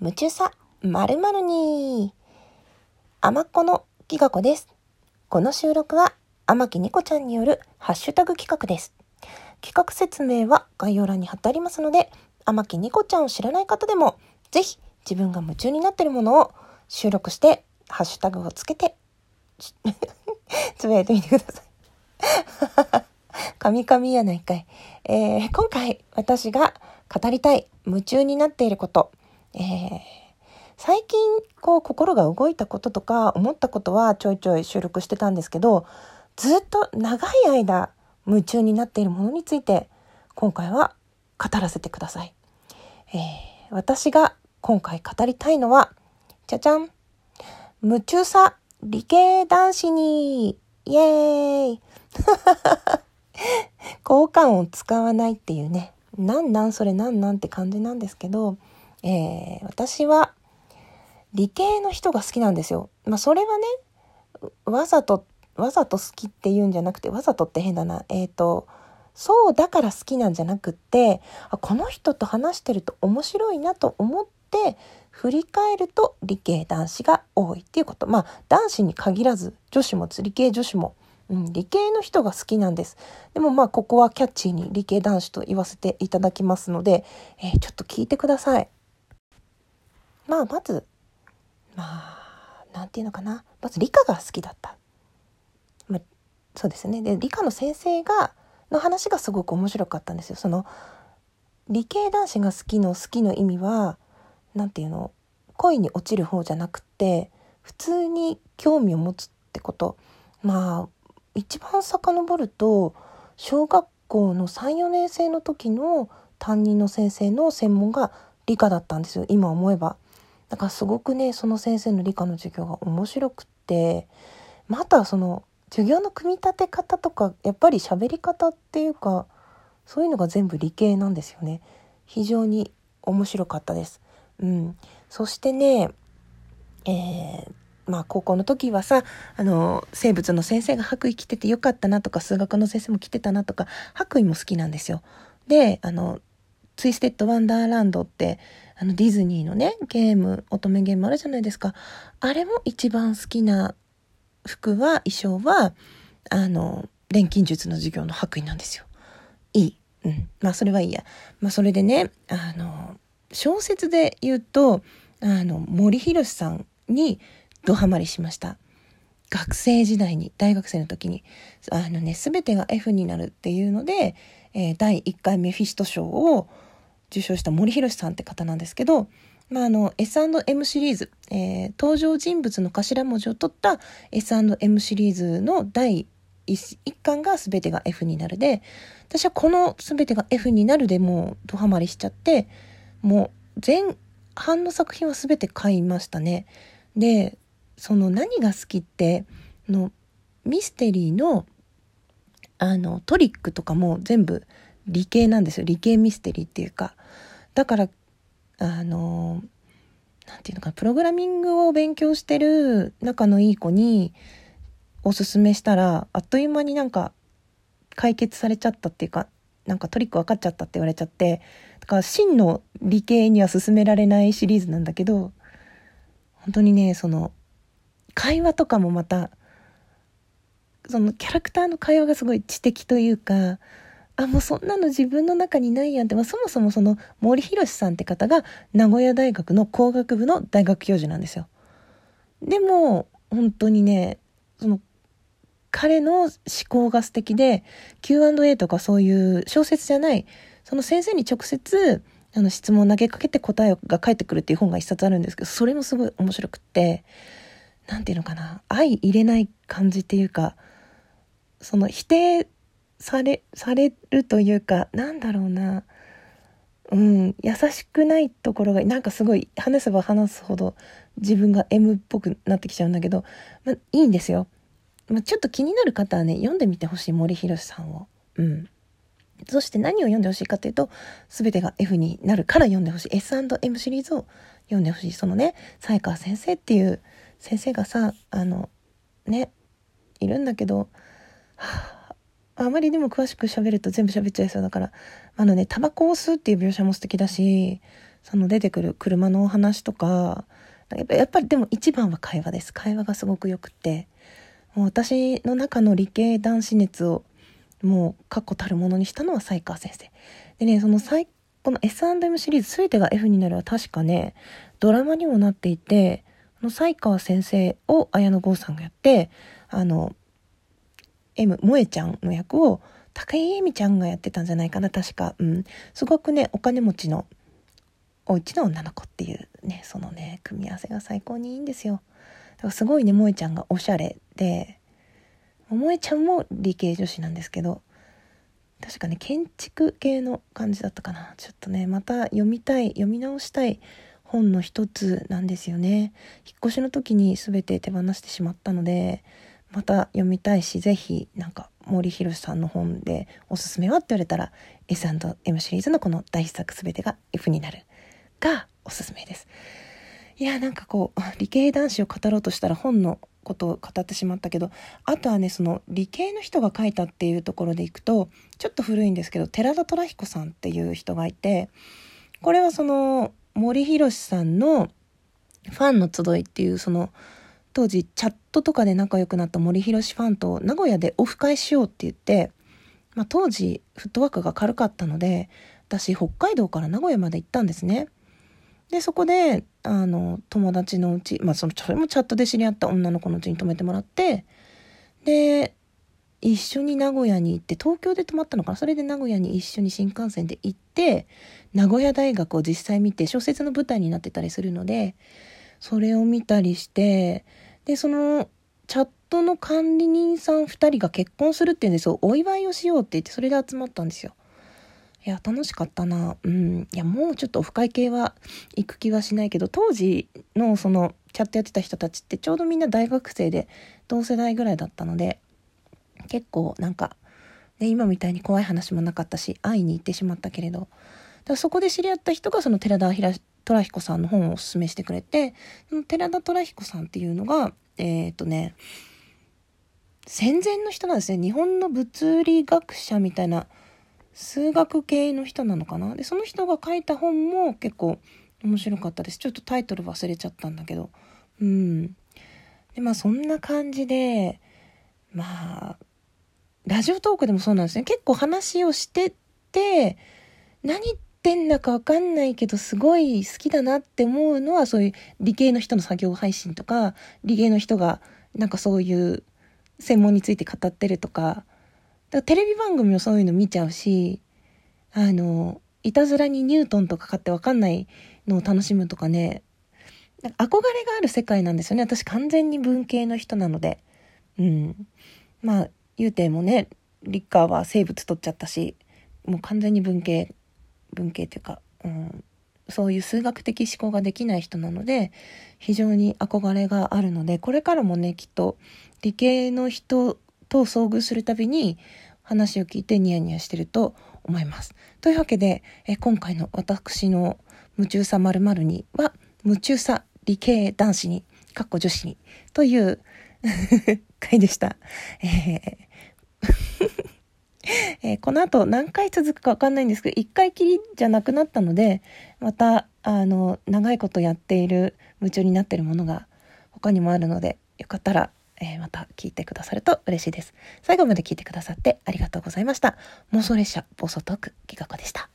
夢中さ〇〇に。あまっこのきがこです。この収録は天木ニコちゃんによるハッシュタグ企画です。企画説明は概要欄に貼ってありますので、天木ニコちゃんを知らない方でも、ぜひ自分が夢中になっているものを収録して、ハッシュタグをつけて、つぶやいてみてください。カミカミやないかい。えー今回私が語りたい夢中になっていること、えー最近こう心が動いたこととか思ったことはちょいちょい収録してたんですけどずっと長い間夢中になっているものについて今回は語らせてください。えー私が今回語りたいのはじゃじゃん夢中さ理系男子に。イエーイ。交換を使わないっていうね。なんなんそれなんなんって感じなんですけど、えー私は理系の人が好きなんですよ。まあそれはねわざとわざと好きっていうんじゃなくてわざとって変だな。えっ、とそうだから好きなんじゃなくってあこの人と話してると面白いなと思って振り返ると理系男子が多いっていうこと。まあ男子に限らず女子も理系女子も、うん、理系の人が好きなんです。でもまあここはキャッチーに理系男子と言わせていただきますので、えーちょっと聞いてください。まあまずまあなんていうのかな。まず理科が好きだった、まあ、そうですね。で理科の先生がの話がすごく面白かったんですよ。その理系男子が好きの好きの意味はなんていうの？恋に落ちる方じゃなくて普通に興味を持つってこと。まあ一番遡ると小学校の34年生の時の担任の先生の専門が理科だったんですよ。今思えば。だからすごくねその先生の理科の授業が面白くってまたその授業の組み立て方とかやっぱり喋り方っていうかそういうのが全部理系なんですよね。非常に面白かったです。うん。そしてねえーまあ高校の時はさあの生物の先生が白衣着ててよかったなとか数学の先生も着てたなとか白衣も好きなんですよ。であのツイステッド・ワンダーランドってあのディズニーのねゲーム乙女ゲームあるじゃないですか。あれも一番好きな服は衣装はあの錬金術の授業の白衣なんですよ。いい。うん。まあそれはいいや。まあそれでねあの小説で言うとあの森博さんにドハマりしました。学生時代に大学生の時に。あのね全てが F になるっていうので、えー第1回メフィスト賞を受賞した森博さんって方なんですけど、まあ、あの S&M シリーズ、えー登場人物の頭文字を取った S&M シリーズの第 1, 巻が全てが F になるで私はこの全てが F になるでもうドハマりしちゃってもう前半の作品は全て買いましたね。でその何が好きってのミステリーのあのトリックとかも全部理系なんですよ理系ミステリーっていうかだからあのなんていうのかプログラミングを勉強してる仲のいい子におすすめしたらあっという間になんか解決されちゃったっていうかなんかトリック分かっちゃったって言われちゃってだから真の理系には進められないシリーズなんだけど本当にねその会話とかもまたそのキャラクターの会話がすごい知的というかあもうそんなの自分の中にないやんって、まあ、そもそもその森博さんって方が名古屋大学の工学部の大学教授なんですよ。でも本当にねその彼の思考が素敵で Q&A とかそういう小説じゃないその先生に直接あの質問を投げかけて答えが返ってくるっていう本が一冊あるんですけどそれもすごい面白くってなんていうのかな相入れない感じっていうかその否定されされるというかなんだろうなうん優しくないところがなんかすごい話せば話すほど自分が M っぽくなってきちゃうんだけど、ま、いいんですよ。ま、ちょっと気になる方はね読んでみてほしい森博さんを。うんそして何を読んでほしいかというと全てが F になるから読んでほしい S&M シリーズを読んでほしいそのね才川先生っていう先生がさあのねいるんだけど、はあ、あまりでも詳しく喋ると全部喋っちゃいそうだから。あのねタバコを吸うっていう描写も素敵だしその出てくる車のお話とかやっぱりでも一番は会話です。会話がすごくよくって。もう私の中の理系男子熱をもう確固たるものにしたのは才川先生。でねそのこの S&M シリーズ全てが F になるは確かねドラマにもなっていての才川先生を綾野剛さんがやってあの M 萌えちゃんの役を高井絵美ちゃんがやってたんじゃないかな確か、うん、すごくねお金持ちのお家の女の子っていうねそのね組み合わせが最高にいいんですよ。だからすごいね萌えちゃんがおしゃれで萌えちゃんも理系女子なんですけど確かね建築系の感じだったかな。ちょっとねまた読みたい読み直したい本の一つなんですよね。引っ越しの時に全て手放してしまったのでまた読みたいし是非なんか森博さんの本でおすすめはって言われたら S&M シリーズのこの大作全てが F になるがおすすめです。いやなんかこう理系男子を語ろうとしたら本のことを語ってしまったけどあとはねその理系の人が書いたっていうところでいくとちょっと古いんですけど寺田虎彦さんっていう人がいてこれはその森博さんのファンの集いっていうその当時チャットとかで仲良くなった森博ファンと名古屋でオフ会しようって言って、まあ、当時フットワークが軽かったので私北海道から名古屋まで行ったんですね。でそこであの友達のうち、まあ、そのそれもチャットで知り合った女の子のうちに泊めてもらってで一緒に名古屋に行って東京で泊まったのかな？それで名古屋に一緒に新幹線で行って名古屋大学を実際見て小説の舞台になってたりするのでそれを見たりしてでそのチャットの管理人さん2人が結婚するっていうんですよ。お祝いをしようって言ってそれで集まったんですよ。いや楽しかったな。うん。いやもうちょっとオフ会系は行く気はしないけど当時のそのチャットやってた人たちってちょうどみんな大学生で同世代ぐらいだったので結構なんか、ね、今みたいに怖い話もなかったし会いに行ってしまったけれど。だそこで知り合った人がその寺田虎彦さんの本をおすすめしてくれて寺田虎彦さんっていうのがえっ、とね戦前の人なんですね。日本の物理学者みたいな数学系の人なのかな。でその人が書いた本も結構面白かったです。ちょっとタイトル忘れちゃったんだけど。うん。でまあそんな感じでまあラジオトークでもそうなんですね。結構話をしてて、何ってんだかわかんないけど、すごい好きだなって思うのは、そういう理系の人の作業配信とか、理系の人がなんかそういう専門について語ってるとか、だからテレビ番組もそういうの見ちゃうし、あの、いたずらにニュートンとか買ってわかんないのを楽しむとかね、か憧れがある世界なんですよね。私完全に文系の人なので。うん。まあ、言うてもね理科は生物取っちゃったしもう完全に文系文系っていうか、うん、そういう数学的思考ができない人なので非常に憧れがあるのでこれからもねきっと理系の人と遭遇するたびに話を聞いてニヤニヤしてると思います。というわけでえ今回の私の「夢中さまるには「夢中さ理系男子に」かっこ女子にという 回でした。えーえー、この後何回続くかわかんないんですけど、1回きりじゃなくなったので、また、あの、長いことやっている、夢中になっているものが他にもあるので、よかったら、えー、また聞いてくださると嬉しいです。最後まで聞いてくださってありがとうございました。妄想列車、暴走トーク、ギガ子でした。